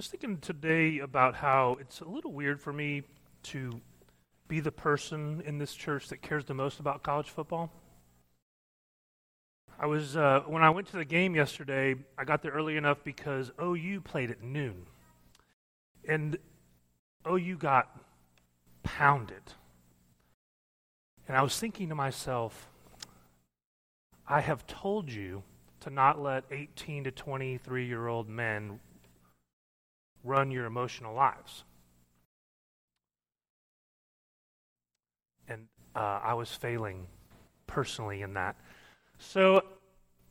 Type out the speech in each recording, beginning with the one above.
was thinking today about how it's a little weird for me to be the person in this church that cares the most about college football. I was uh, when I went to the game yesterday. I got there early enough because OU played at noon, and OU got pounded. And I was thinking to myself, I have told you to not let 18 to 23 year old men run your emotional lives. And uh, I was failing personally in that. So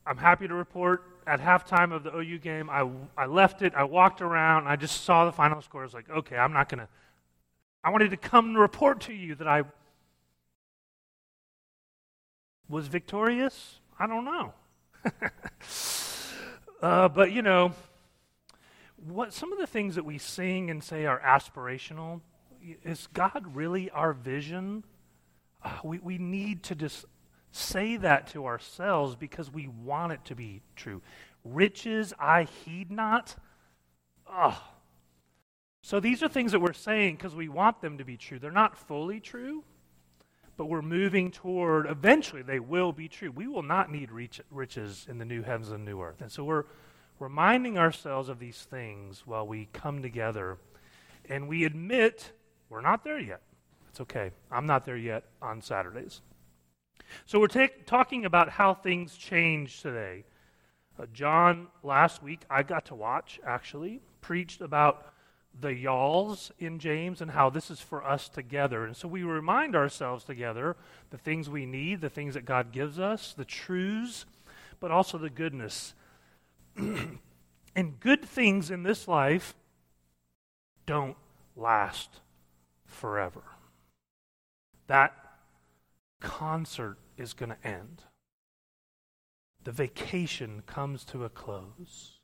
I'm happy to report at halftime of the OU game, I, I left it, I walked around, I just saw the final score. I was like, okay, I'm not going to. I wanted to come and report to you that I was victorious. I don't know. uh, but, you know, what some of the things that we sing and say are aspirational is God really our vision? Uh, we, we need to just say that to ourselves because we want it to be true. Riches I heed not. Ugh. So these are things that we're saying because we want them to be true. They're not fully true, but we're moving toward eventually they will be true. We will not need riches in the new heavens and new earth. And so we're reminding ourselves of these things while we come together and we admit we're not there yet. It's okay. I'm not there yet on Saturdays. So we're take, talking about how things change today. Uh, John, last week, I got to watch, actually, preached about the y'alls in James and how this is for us together. And so we remind ourselves together the things we need, the things that God gives us, the truths, but also the goodness and good things in this life don't last forever. That concert is going to end. The vacation comes to a close.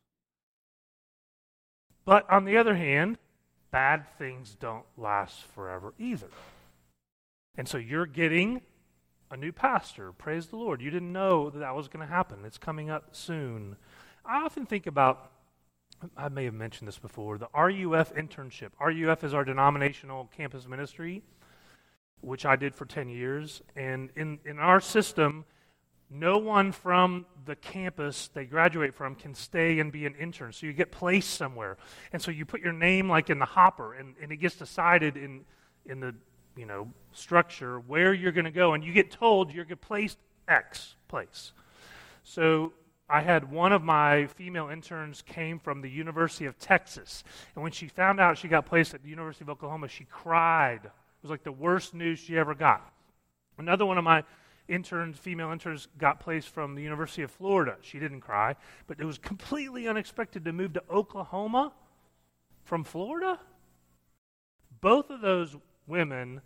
But on the other hand, bad things don't last forever either. And so you're getting a new pastor. Praise the Lord. You didn't know that that was going to happen. It's coming up soon. I often think about, I may have mentioned this before, the RUF internship. RUF is our denominational campus ministry, which I did for 10 years. And in, in our system, no one from the campus they graduate from can stay and be an intern. So you get placed somewhere. And so you put your name like in the hopper, and, and it gets decided in, in the you know, structure where you're going to go. And you get told you're going to place X place. So I had one of my female interns came from the University of Texas. And when she found out she got placed at the University of Oklahoma, she cried. It was like the worst news she ever got. Another one of my interns, female interns, got placed from the University of Florida. She didn't cry, but it was completely unexpected to move to Oklahoma from Florida. Both of those women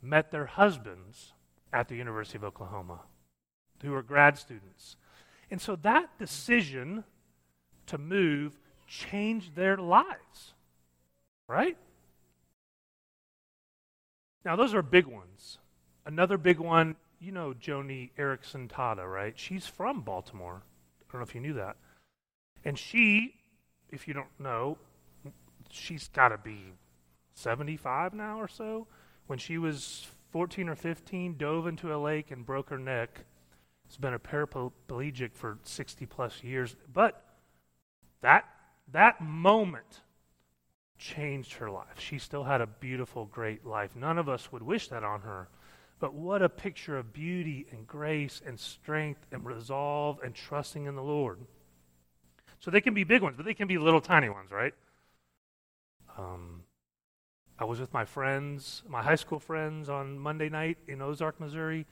met their husbands at the University of Oklahoma, who were grad students. And so that decision to move changed their lives, right? Now, those are big ones. Another big one, you know Joni Eareckson Tada, right? She's from Baltimore. I don't know if you knew that. And she, if you don't know, she's got to be 75 now or so. When she was 14 or 15, dove into a lake and broke her neck has been a paraplegic for 60 plus years. But that, that moment changed her life. She still had a beautiful, great life. None of us would wish that on her. But what a picture of beauty and grace and strength and resolve and trusting in the Lord. So they can be big ones, but they can be little tiny ones, right? Um, I was with my friends, my high school friends, on Monday night in Ozark, Missouri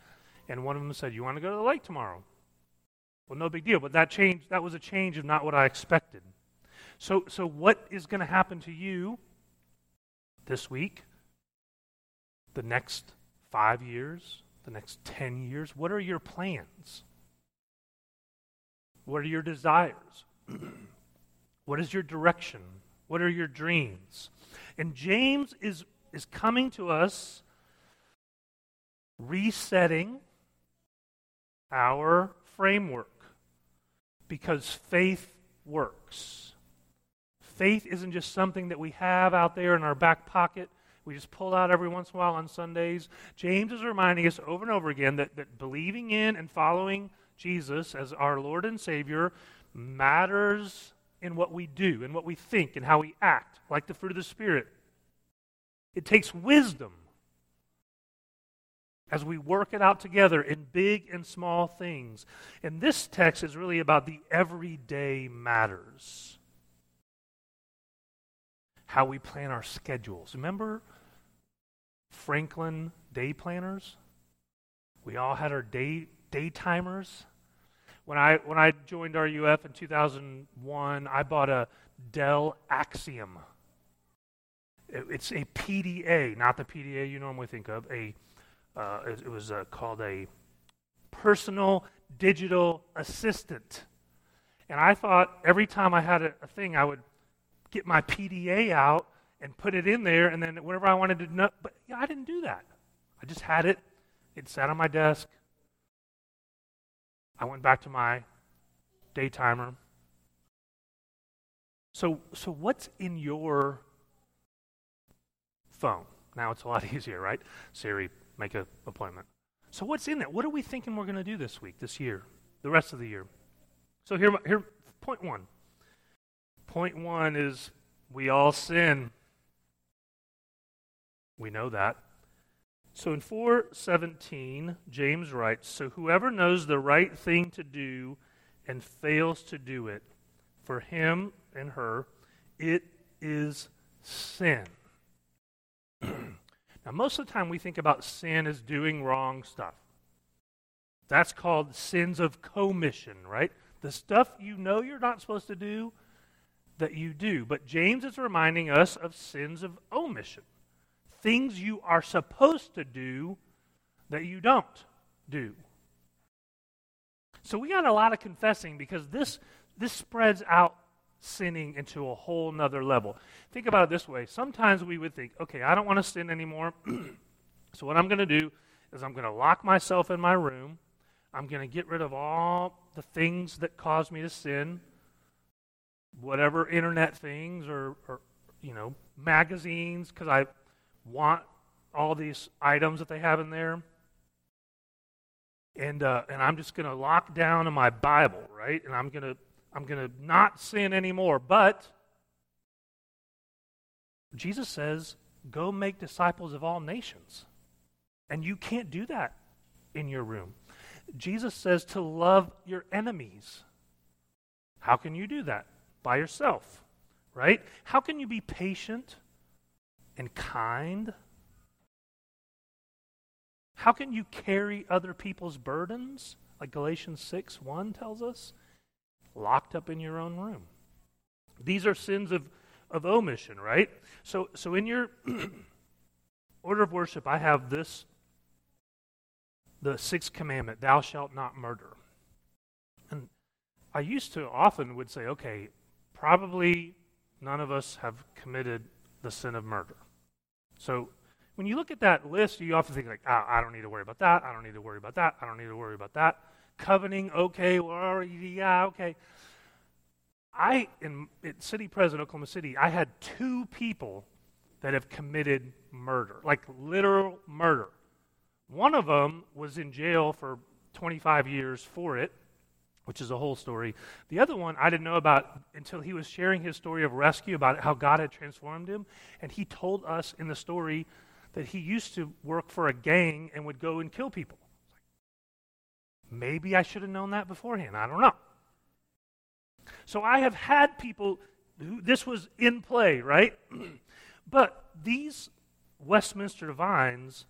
and one of them said, "You want to go to the lake tomorrow?" Well, no big deal, but that change that was a change of not what I expected. So so what is going to happen to you this week? The next 5 years, the next 10 years? What are your plans? What are your desires? what is your direction? What are your dreams? And James is is coming to us resetting our framework because faith works. faith isn't just something that we have out there in our back pocket. We just pull out every once in a while on Sundays. James is reminding us over and over again that, that believing in and following Jesus as our Lord and Savior matters in what we do, in what we think, and how we act, like the fruit of the Spirit. It takes wisdom as we work it out together in big and small things. And this text is really about the everyday matters. How we plan our schedules. Remember Franklin day planners? We all had our day day timers. When I when I joined RUF in 2001, I bought a Dell Axim. It, it's a PDA, not the PDA you normally think of. A uh, it, it, was uh, called a personal digital assistant. And I thought every time I had a, a, thing, I would get my PDA out and put it in there, and then whenever I wanted to know, but yeah, I didn't do that. I just had it. It sat on my desk. I went back to my day timer. So, so what's in your phone? Now it's a lot easier, right? Siri, make an appointment. So, what's in it? What are we thinking we're going to do this week, this year, the rest of the year? So, here, here, point one. Point one is we all sin. We know that. So in 417, James writes So whoever knows the right thing to do and fails to do it, for him and her, it is sin. Now, most of the time we think about sin as doing wrong stuff. That's called sins of commission, right? The stuff you know you're not supposed to do that you do. But James is reminding us of sins of omission. Things you are supposed to do that you don't do. So we got a lot of confessing because this this spreads out sinning into a whole nother level. Think about it this way. Sometimes we would think, okay, I don't want to sin anymore. so what I'm going to do is I'm going to lock myself in my room. I'm going to get rid of all the things that cause me to sin, whatever internet things or, or you know, magazines, because I want all these items that they have in there. And, uh, and I'm just going to lock down in my Bible, right? And I'm going to I'm going to not sin anymore. But Jesus says, go make disciples of all nations. And you can't do that in your room. Jesus says to love your enemies. How can you do that? By yourself, right? How can you be patient and kind? How can you carry other people's burdens? Like Galatians 6 1 tells us locked up in your own room. These are sins of, of omission, right? So, so in your order of worship, I have this the sixth commandment thou shalt not murder. And i used to often would say okay probably none of us have committed the sin of murder. So when you look at that list you often think like oh, i don't need to worry about that. I don't need to worry about that. I don't need to worry about that coveting, okay, yeah, okay. I, in, in city president Oklahoma City, I had two people that have committed murder, like literal murder. One of them was in jail for 25 years for it, which is a whole story. The other one I didn't know about until he was sharing his story of rescue about how God had transformed him. And he told us in the story that he used to work for a gang and would go and kill people. Maybe I should have known that beforehand. I don't know. So I have had people who this was in play, right? but these Westminster divines,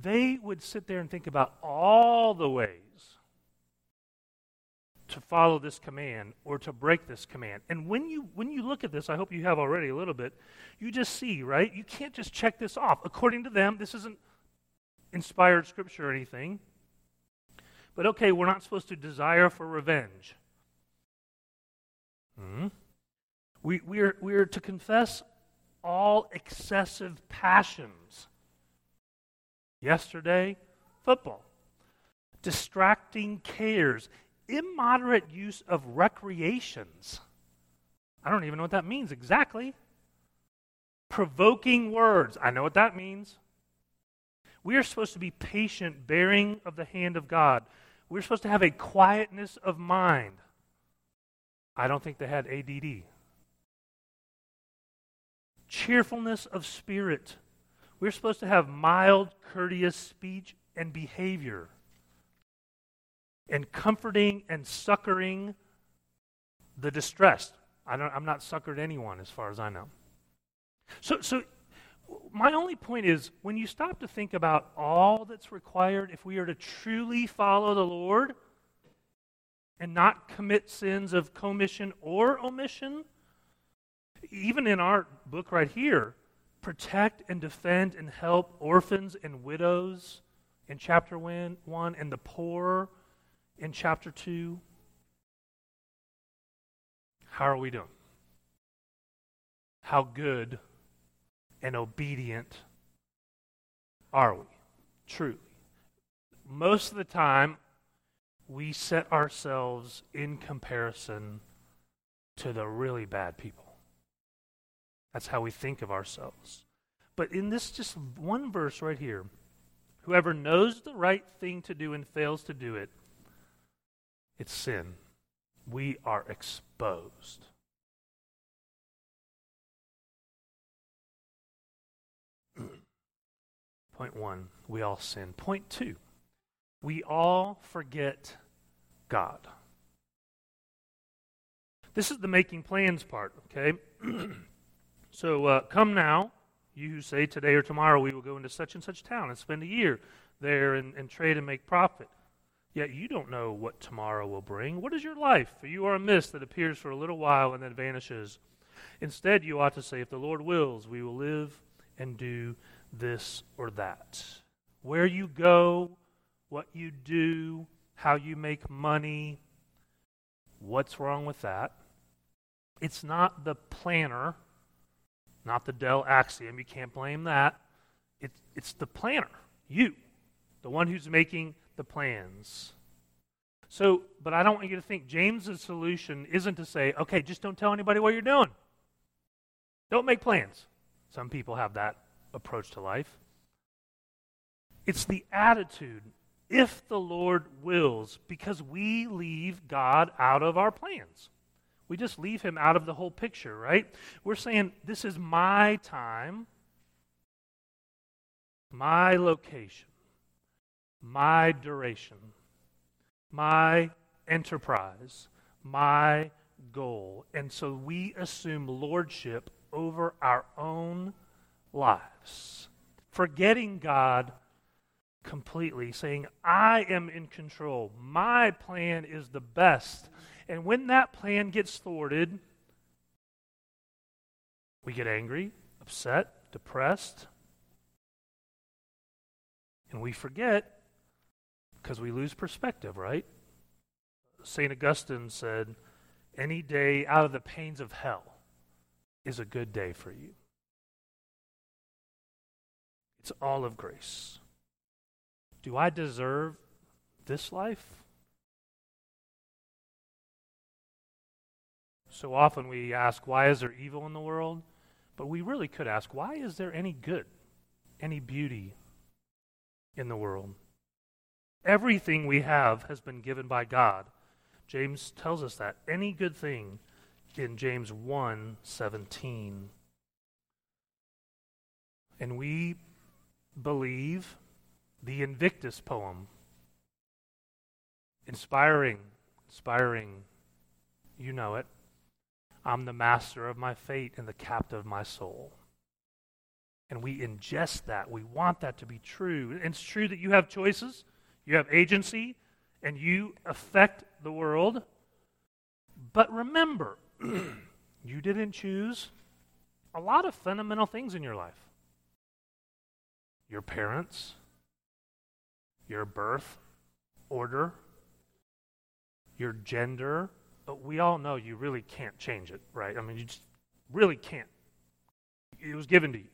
they would sit there and think about all the ways to follow this command or to break this command. And when you when you look at this, I hope you have already a little bit, you just see, right? You can't just check this off. According to them, this isn't inspired scripture or anything. But okay, we're not supposed to desire for revenge. Hmm? We, we're, we're to confess all excessive passions. Yesterday, football. Distracting cares. Immoderate use of recreations. I don't even know what that means exactly. Provoking words. I know what that means. We are supposed to be patient, bearing of the hand of God. We're supposed to have a quietness of mind. I don't think they had ADD. Cheerfulness of spirit. We're supposed to have mild, courteous speech and behavior. And comforting and succoring the distressed. I I'm not succored anyone as far as I know. So, so my only point is when you stop to think about all that's required if we are to truly follow the Lord and not commit sins of commission or omission, even in our book right here, protect and defend and help orphans and widows in chapter 1 and the poor in chapter 2. How are we doing? How good and obedient are we? Truly. Most of the time, we set ourselves in comparison to the really bad people. That's how we think of ourselves. But in this just one verse right here, whoever knows the right thing to do and fails to do it, it's sin. We are exposed. Point one, we all sin. Point two, we all forget God. This is the making plans part, okay? so uh, come now, you who say today or tomorrow we will go into such and such town and spend a year there and, and trade and make profit. Yet you don't know what tomorrow will bring. What is your life? For you are a mist that appears for a little while and then vanishes. Instead, you ought to say, If the Lord wills, we will live and do this or that. Where you go, what you do, how you make money, what's wrong with that? It's not the planner, not the Dell Axim. You can't blame that. It, it's the planner, you, the one who's making the plans. So, but I don't want you to think James's solution isn't to say, okay, just don't tell anybody what you're doing. Don't make plans. Some people have that approach to life. It's the attitude, if the Lord wills, because we leave God out of our plans. We just leave him out of the whole picture, right? We're saying, this is my time, my location, my duration, my enterprise, my goal. And so we assume lordship over our own lives, forgetting God completely, saying, I am in control. My plan is the best. And when that plan gets thwarted, we get angry, upset, depressed, and we forget because we lose perspective, right? St. Augustine said, Any day out of the pains of hell is a good day for you. It's all of grace. Do I deserve this life? So often we ask, why is there evil in the world? But we really could ask, why is there any good, any beauty in the world? Everything we have has been given by God. James tells us that. Any good thing in James 1 17. And we believe the Invictus poem. Inspiring, inspiring. You know it. I'm the master of my fate and the captive of my soul. And we ingest that. We want that to be true. And it's true that you have choices, you have agency, and you affect the world. But remember, you didn't choose a lot of fundamental things in your life your parents, your birth order, your gender. But we all know you really can't change it, right? I mean, you just really can't. It was given to you.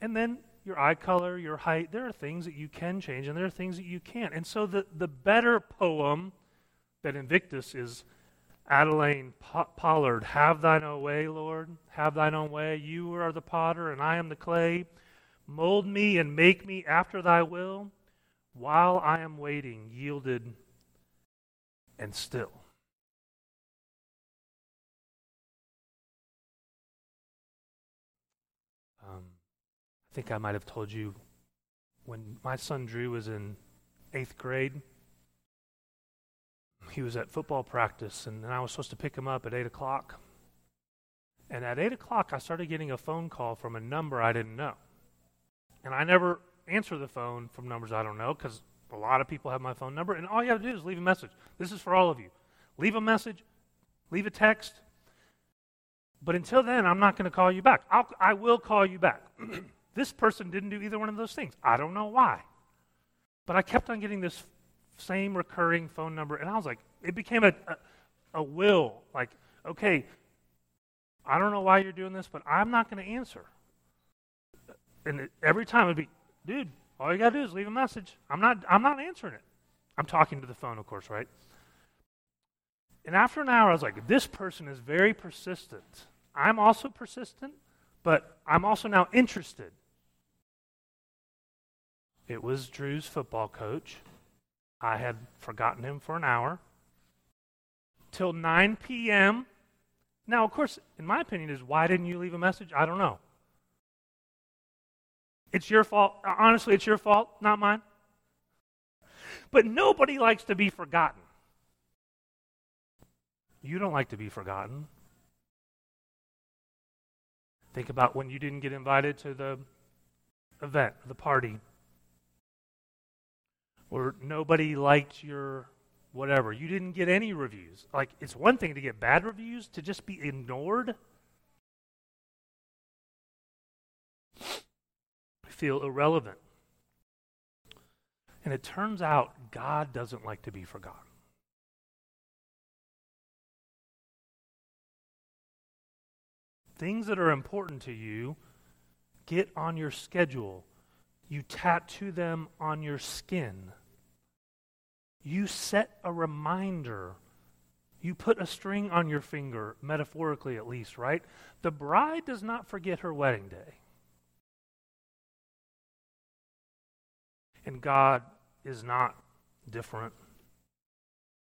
And then your eye color, your height, there are things that you can change and there are things that you can't. And so the, the better poem that Invictus is Adelaide Pollard, have thine own way, Lord. Have thine own way. You are the potter, and I am the clay. Mold me and make me after thy will, while I am waiting, yielded and still. Um, I think I might have told you when my son Drew was in eighth grade he was at football practice, and I was supposed to pick him up at 8 o'clock. And at 8 o'clock, I started getting a phone call from a number I didn't know. And I never answer the phone from numbers I don't know because a lot of people have my phone number, and all you have to do is leave a message. This is for all of you. Leave a message, leave a text. But until then, I'm not going to call you back. I'll, I will call you back. this person didn't do either one of those things. I don't know why. But I kept on getting this same recurring phone number. And I was like, it became a, a, a will. Like, okay, I don't know why you're doing this, but I'm not going to answer. And every time it'd be, dude, all you got to do is leave a message. I'm not, I'm not answering it. I'm talking to the phone, of course, right? And after an hour, I was like, this person is very persistent. I'm also persistent, but I'm also now interested. It was Drew's football coach. I had forgotten him for an hour. Till 9 p.m. Now, of course, in my opinion, is why didn't you leave a message? I don't know. It's your fault. Uh, honestly, it's your fault, not mine. But nobody likes to be forgotten. You don't like to be forgotten. Think about when you didn't get invited to the event, the party or nobody liked your whatever. You didn't get any reviews. Like, it's one thing to get bad reviews, to just be ignored. Feel irrelevant. And it turns out God doesn't like to be forgotten. Things that are important to you, get on your schedule. You tattoo them on your skin you set a reminder. You put a string on your finger, metaphorically at least, right? The bride does not forget her wedding day. And God is not different.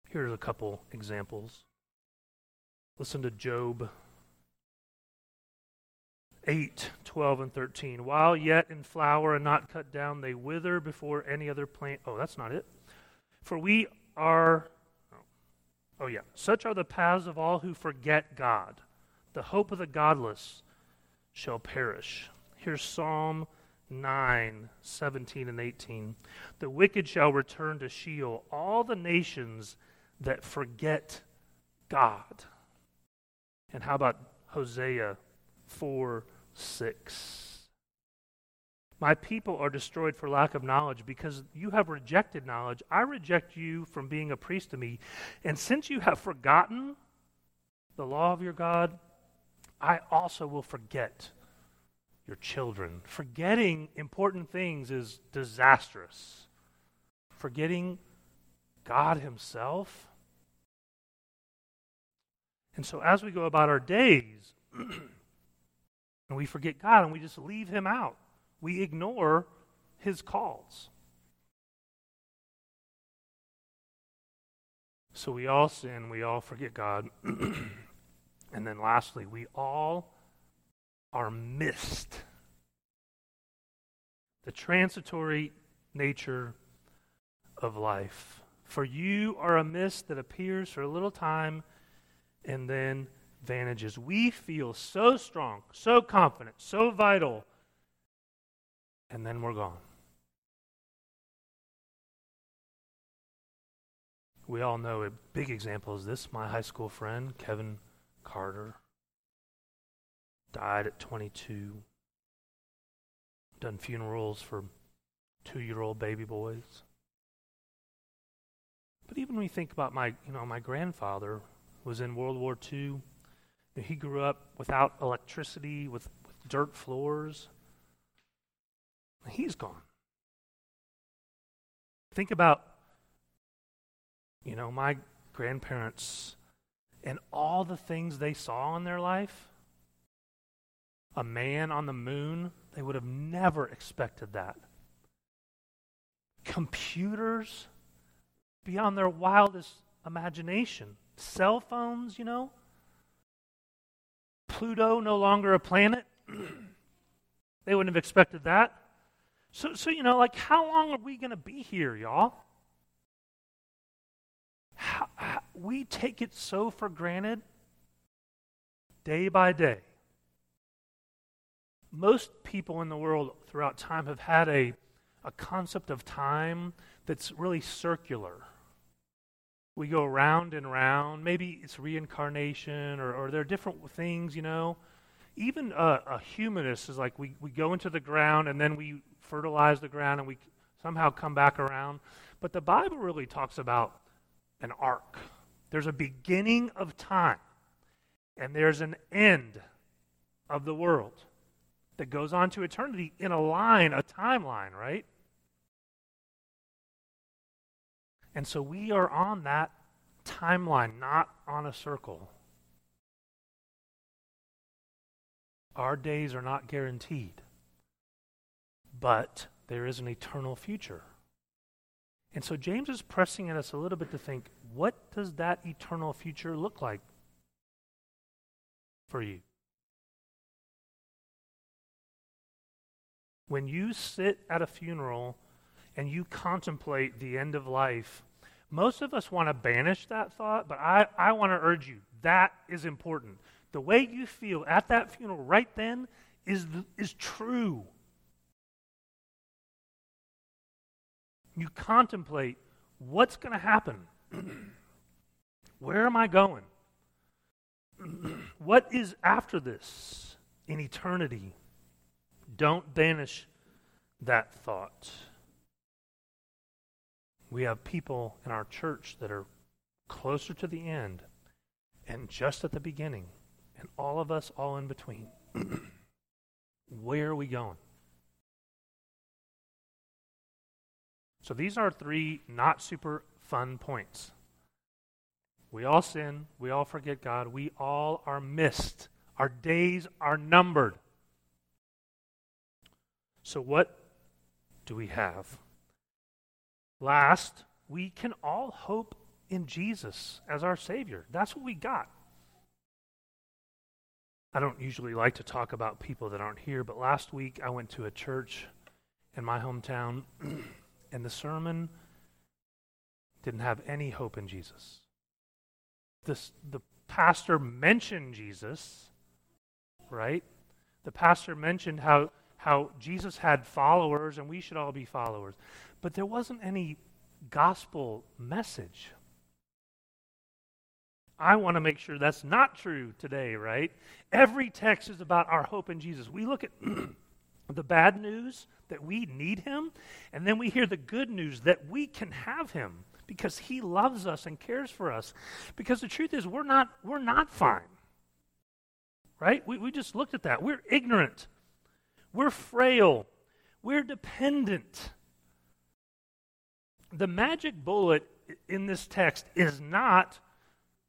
Here's a couple examples. Listen to Job 8, 12, and 13. While yet in flower and not cut down, they wither before any other plant. Oh, that's not it. For we are, oh, oh yeah, such are the paths of all who forget God. The hope of the godless shall perish. Here's Psalm 9, 17 and 18. The wicked shall return to Sheol, all the nations that forget God. And how about Hosea 4, 6? My people are destroyed for lack of knowledge because you have rejected knowledge. I reject you from being a priest to me. And since you have forgotten the law of your God, I also will forget your children. Forgetting important things is disastrous. Forgetting God Himself. And so, as we go about our days, and we forget God and we just leave Him out, we ignore his calls. So we all sin, we all forget God. and then lastly, we all are mist. The transitory nature of life. For you are a mist that appears for a little time and then vanishes. We feel so strong, so confident, so vital and then we're gone. We all know a big example is this. My high school friend, Kevin Carter, died at 22. Done funerals for two year old baby boys. But even when we think about my, you know, my grandfather was in World War II. He grew up without electricity, with, with dirt floors. He's gone. Think about, you know, my grandparents and all the things they saw in their life, a man on the moon, they would have never expected that. Computers beyond their wildest imagination. Cell phones, you know. Pluto no longer a planet. they wouldn't have expected that. So, so you know, like, how long are we going to be here, y'all? We take it so for granted day by day. Most people in the world throughout time have had a, a concept of time that's really circular. We go round and round. Maybe it's reincarnation or, or there are different things, you know. Even a humanist is like we, we go into the ground and then we fertilize the ground and we somehow come back around. But the Bible really talks about an arc. There's a beginning of time, and there's an end of the world that goes on to eternity in a line, a timeline, right? And so we are on that timeline, not on a circle. Our days are not guaranteed, but there is an eternal future. And so James is pressing at us a little bit to think what does that eternal future look like for you? When you sit at a funeral and you contemplate the end of life, most of us want to banish that thought, but I, I want to urge you that is important. The way you feel at that funeral right then is, is true. You contemplate what's going to happen. Where am I going? what is after this in eternity? Don't banish that thought. We have people in our church that are closer to the end and just at the beginning, and all of us all in between. Where are we going? So these are three not super fun points. We all sin. We all forget God. We all are mist. Our days are numbered. So, what do we have? Last, we can all hope in Jesus as our Savior. That's what we got. I don't usually like to talk about people that aren't here, but last week I went to a church in my hometown. and the sermon didn't have any hope in Jesus. This, the pastor mentioned Jesus, right? The pastor mentioned how, how Jesus had followers and we should all be followers. But there wasn't any gospel message. I want to make sure that's not true today, right? Every text is about our hope in Jesus. We look at the bad news that we need him, and then we hear the good news that we can have him because he loves us and cares for us. Because the truth is we're not we're not fine. Right? We, we just looked at that. We're ignorant. We're frail. We're dependent. The magic bullet in this text is not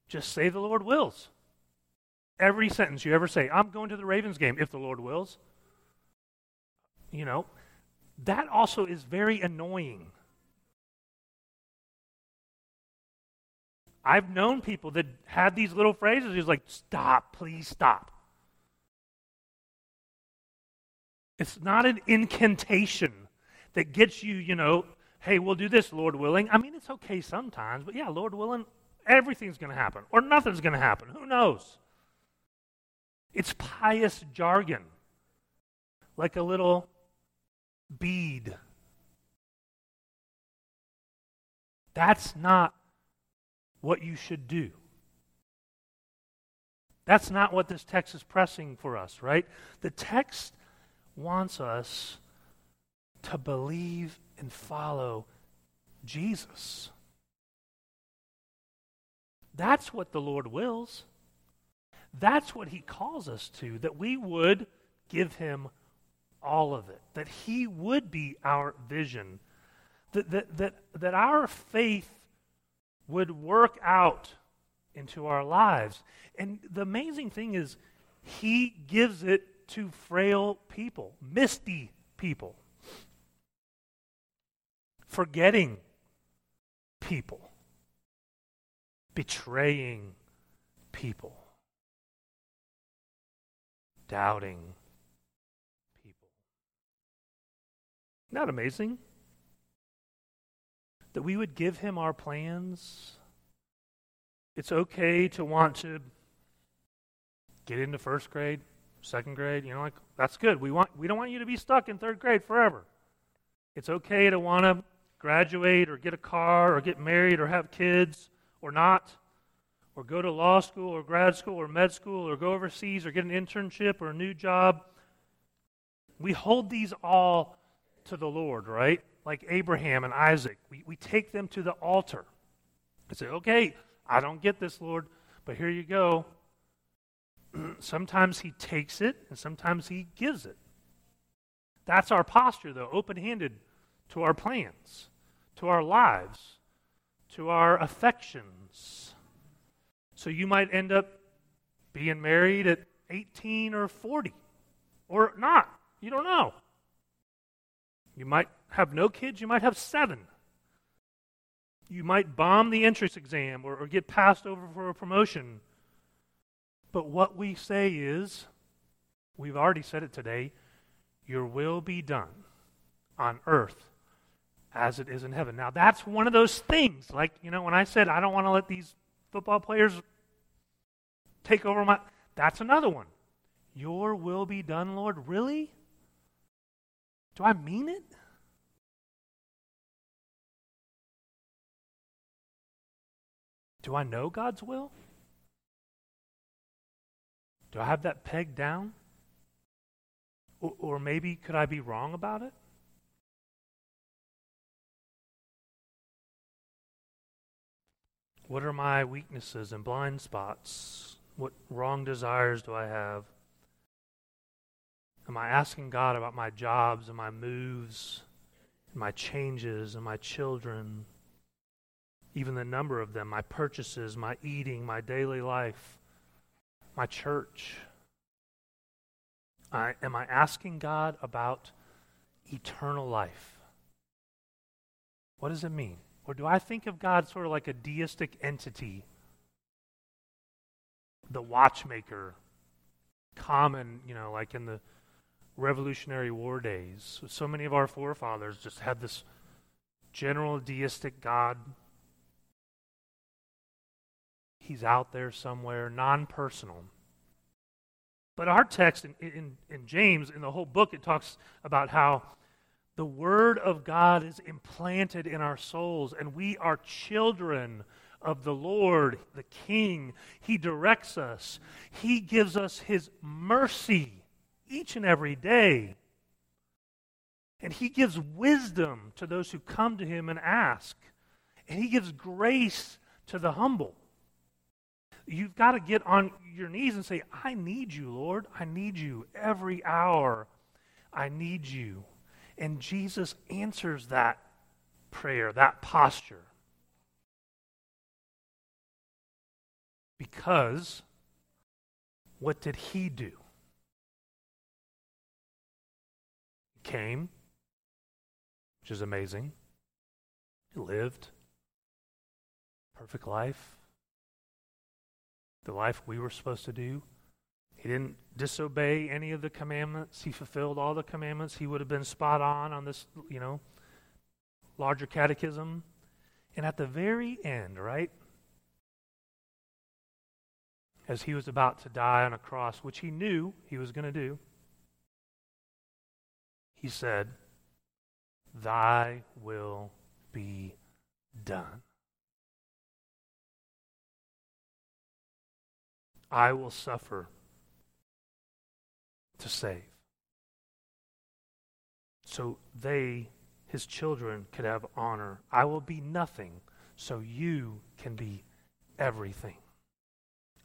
just say the Lord wills. Every sentence you ever say, I'm going to the Ravens game if the Lord wills you know, that also is very annoying. I've known people that had these little phrases. He's like, stop, please stop. It's not an incantation that gets you, you know, hey, we'll do this, Lord willing. I mean, it's okay sometimes, but yeah, Lord willing, everything's going to happen, or nothing's going to happen. Who knows? It's pious jargon, like a little bead. That's not what you should do. That's not what this text is pressing for us, right? The text wants us to believe and follow Jesus. That's what the Lord wills. That's what He calls us to, that we would give Him all of it, that He would be our vision, that, that, that, that our faith would work out into our lives. And the amazing thing is, He gives it to frail people, misty people, forgetting people, betraying people, doubting people. That amazing? That we would give him our plans. It's okay to want to get into first grade, second grade, you know, like that's good. We want we don't want you to be stuck in third grade forever. It's okay to want to graduate or get a car or get married or have kids or not, or go to law school or grad school or med school or go overseas or get an internship or a new job. We hold these all to the Lord, right? Like Abraham and Isaac. We, we take them to the altar and say, okay, I don't get this, Lord, but here you go. sometimes He takes it and sometimes He gives it. That's our posture, though, open handed to our plans, to our lives, to our affections. So you might end up being married at 18 or 40, or not. You don't know. You might have no kids, you might have seven. You might bomb the entrance exam or, or get passed over for a promotion. But what we say is, we've already said it today, your will be done on earth as it is in heaven. Now, that's one of those things. Like, you know, when I said I don't want to let these football players take over my. That's another one. Your will be done, Lord. Really? Do I mean it? Do I know God's will? Do I have that pegged down? Or, or maybe could I be wrong about it? What are my weaknesses and blind spots? What wrong desires do I have? Am I asking God about my jobs and my moves, and my changes and my children, even the number of them, my purchases, my eating, my daily life, my church? I, am I asking God about eternal life? What does it mean? Or do I think of God sort of like a deistic entity? The watchmaker, common, you know, like in the Revolutionary War days. So many of our forefathers just had this general deistic God. He's out there somewhere, non personal. But our text in, in, in, James, in the whole book, it talks about how the Word of God is implanted in our souls, and we are children of the Lord, the King. He directs us, He gives us His mercy each and every day. And He gives wisdom to those who come to Him and ask. And He gives grace to the humble. You've got to get on your knees and say, I need you, Lord. I need you every hour. I need you. And Jesus answers that prayer, that posture. Because what did he do? Came, which is amazing. He lived perfect life, the life we were supposed to do. He didn't disobey any of the commandments. He fulfilled all the commandments. He would have been spot on on this, you know, larger catechism. And at the very end, right, as he was about to die on a cross, which he knew he was going to do, he said, Thy will be done. I will suffer to save. So they, his children, could have honor. I will be nothing, so you can be everything.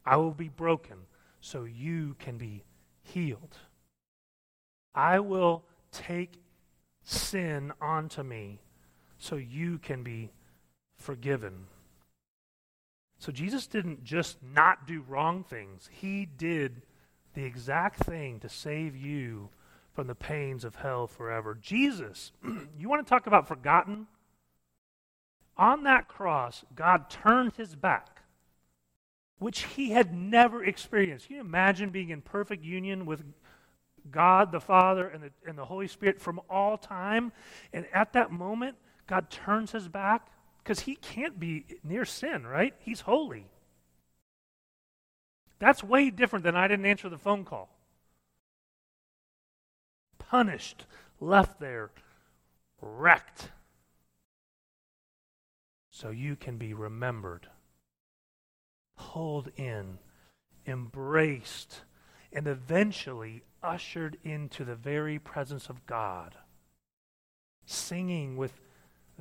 I will be broken, so you can be healed. I will take sin onto me, so you can be forgiven. So Jesus didn't just not do wrong things, he did the exact thing to save you from the pains of hell forever. Jesus, you want to talk about forgotten? On that cross, God turned his back, which he had never experienced. Can you imagine being in perfect union with God the Father and the, and the Holy Spirit from all time? And at that moment, God turns his back because he can't be near sin, right? He's holy. That's way different than I didn't answer the phone call. Punished, left there, wrecked. So you can be remembered, pulled in, embraced, and eventually ushered into the very presence of God, singing with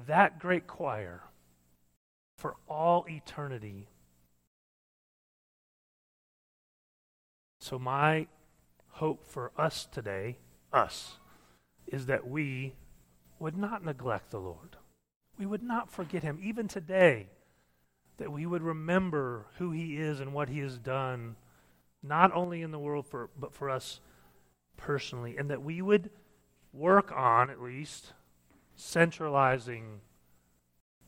that great choir for all eternity. So, my hope for us today, us, is that we would not neglect the Lord. We would not forget him, even today, that we would remember who he is and what he has done, not only in the world, for, but for us personally, and that we would work on, at least, centralizing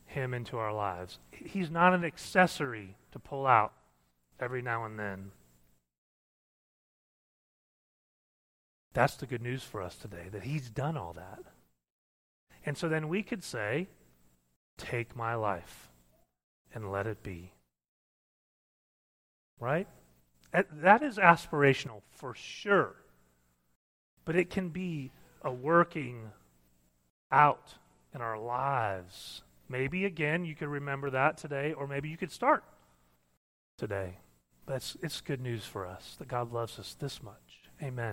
him into our lives. He's not an accessory to pull out every now and then. That's the good news for us today, that he's done all that. And so then we could say, Take my life and let it be. Right? That is aspirational for sure. But it can be a working out in our lives Maybe again you could remember that today, or maybe you could start today. But it's, it's good news for us that God loves us this much. Amen.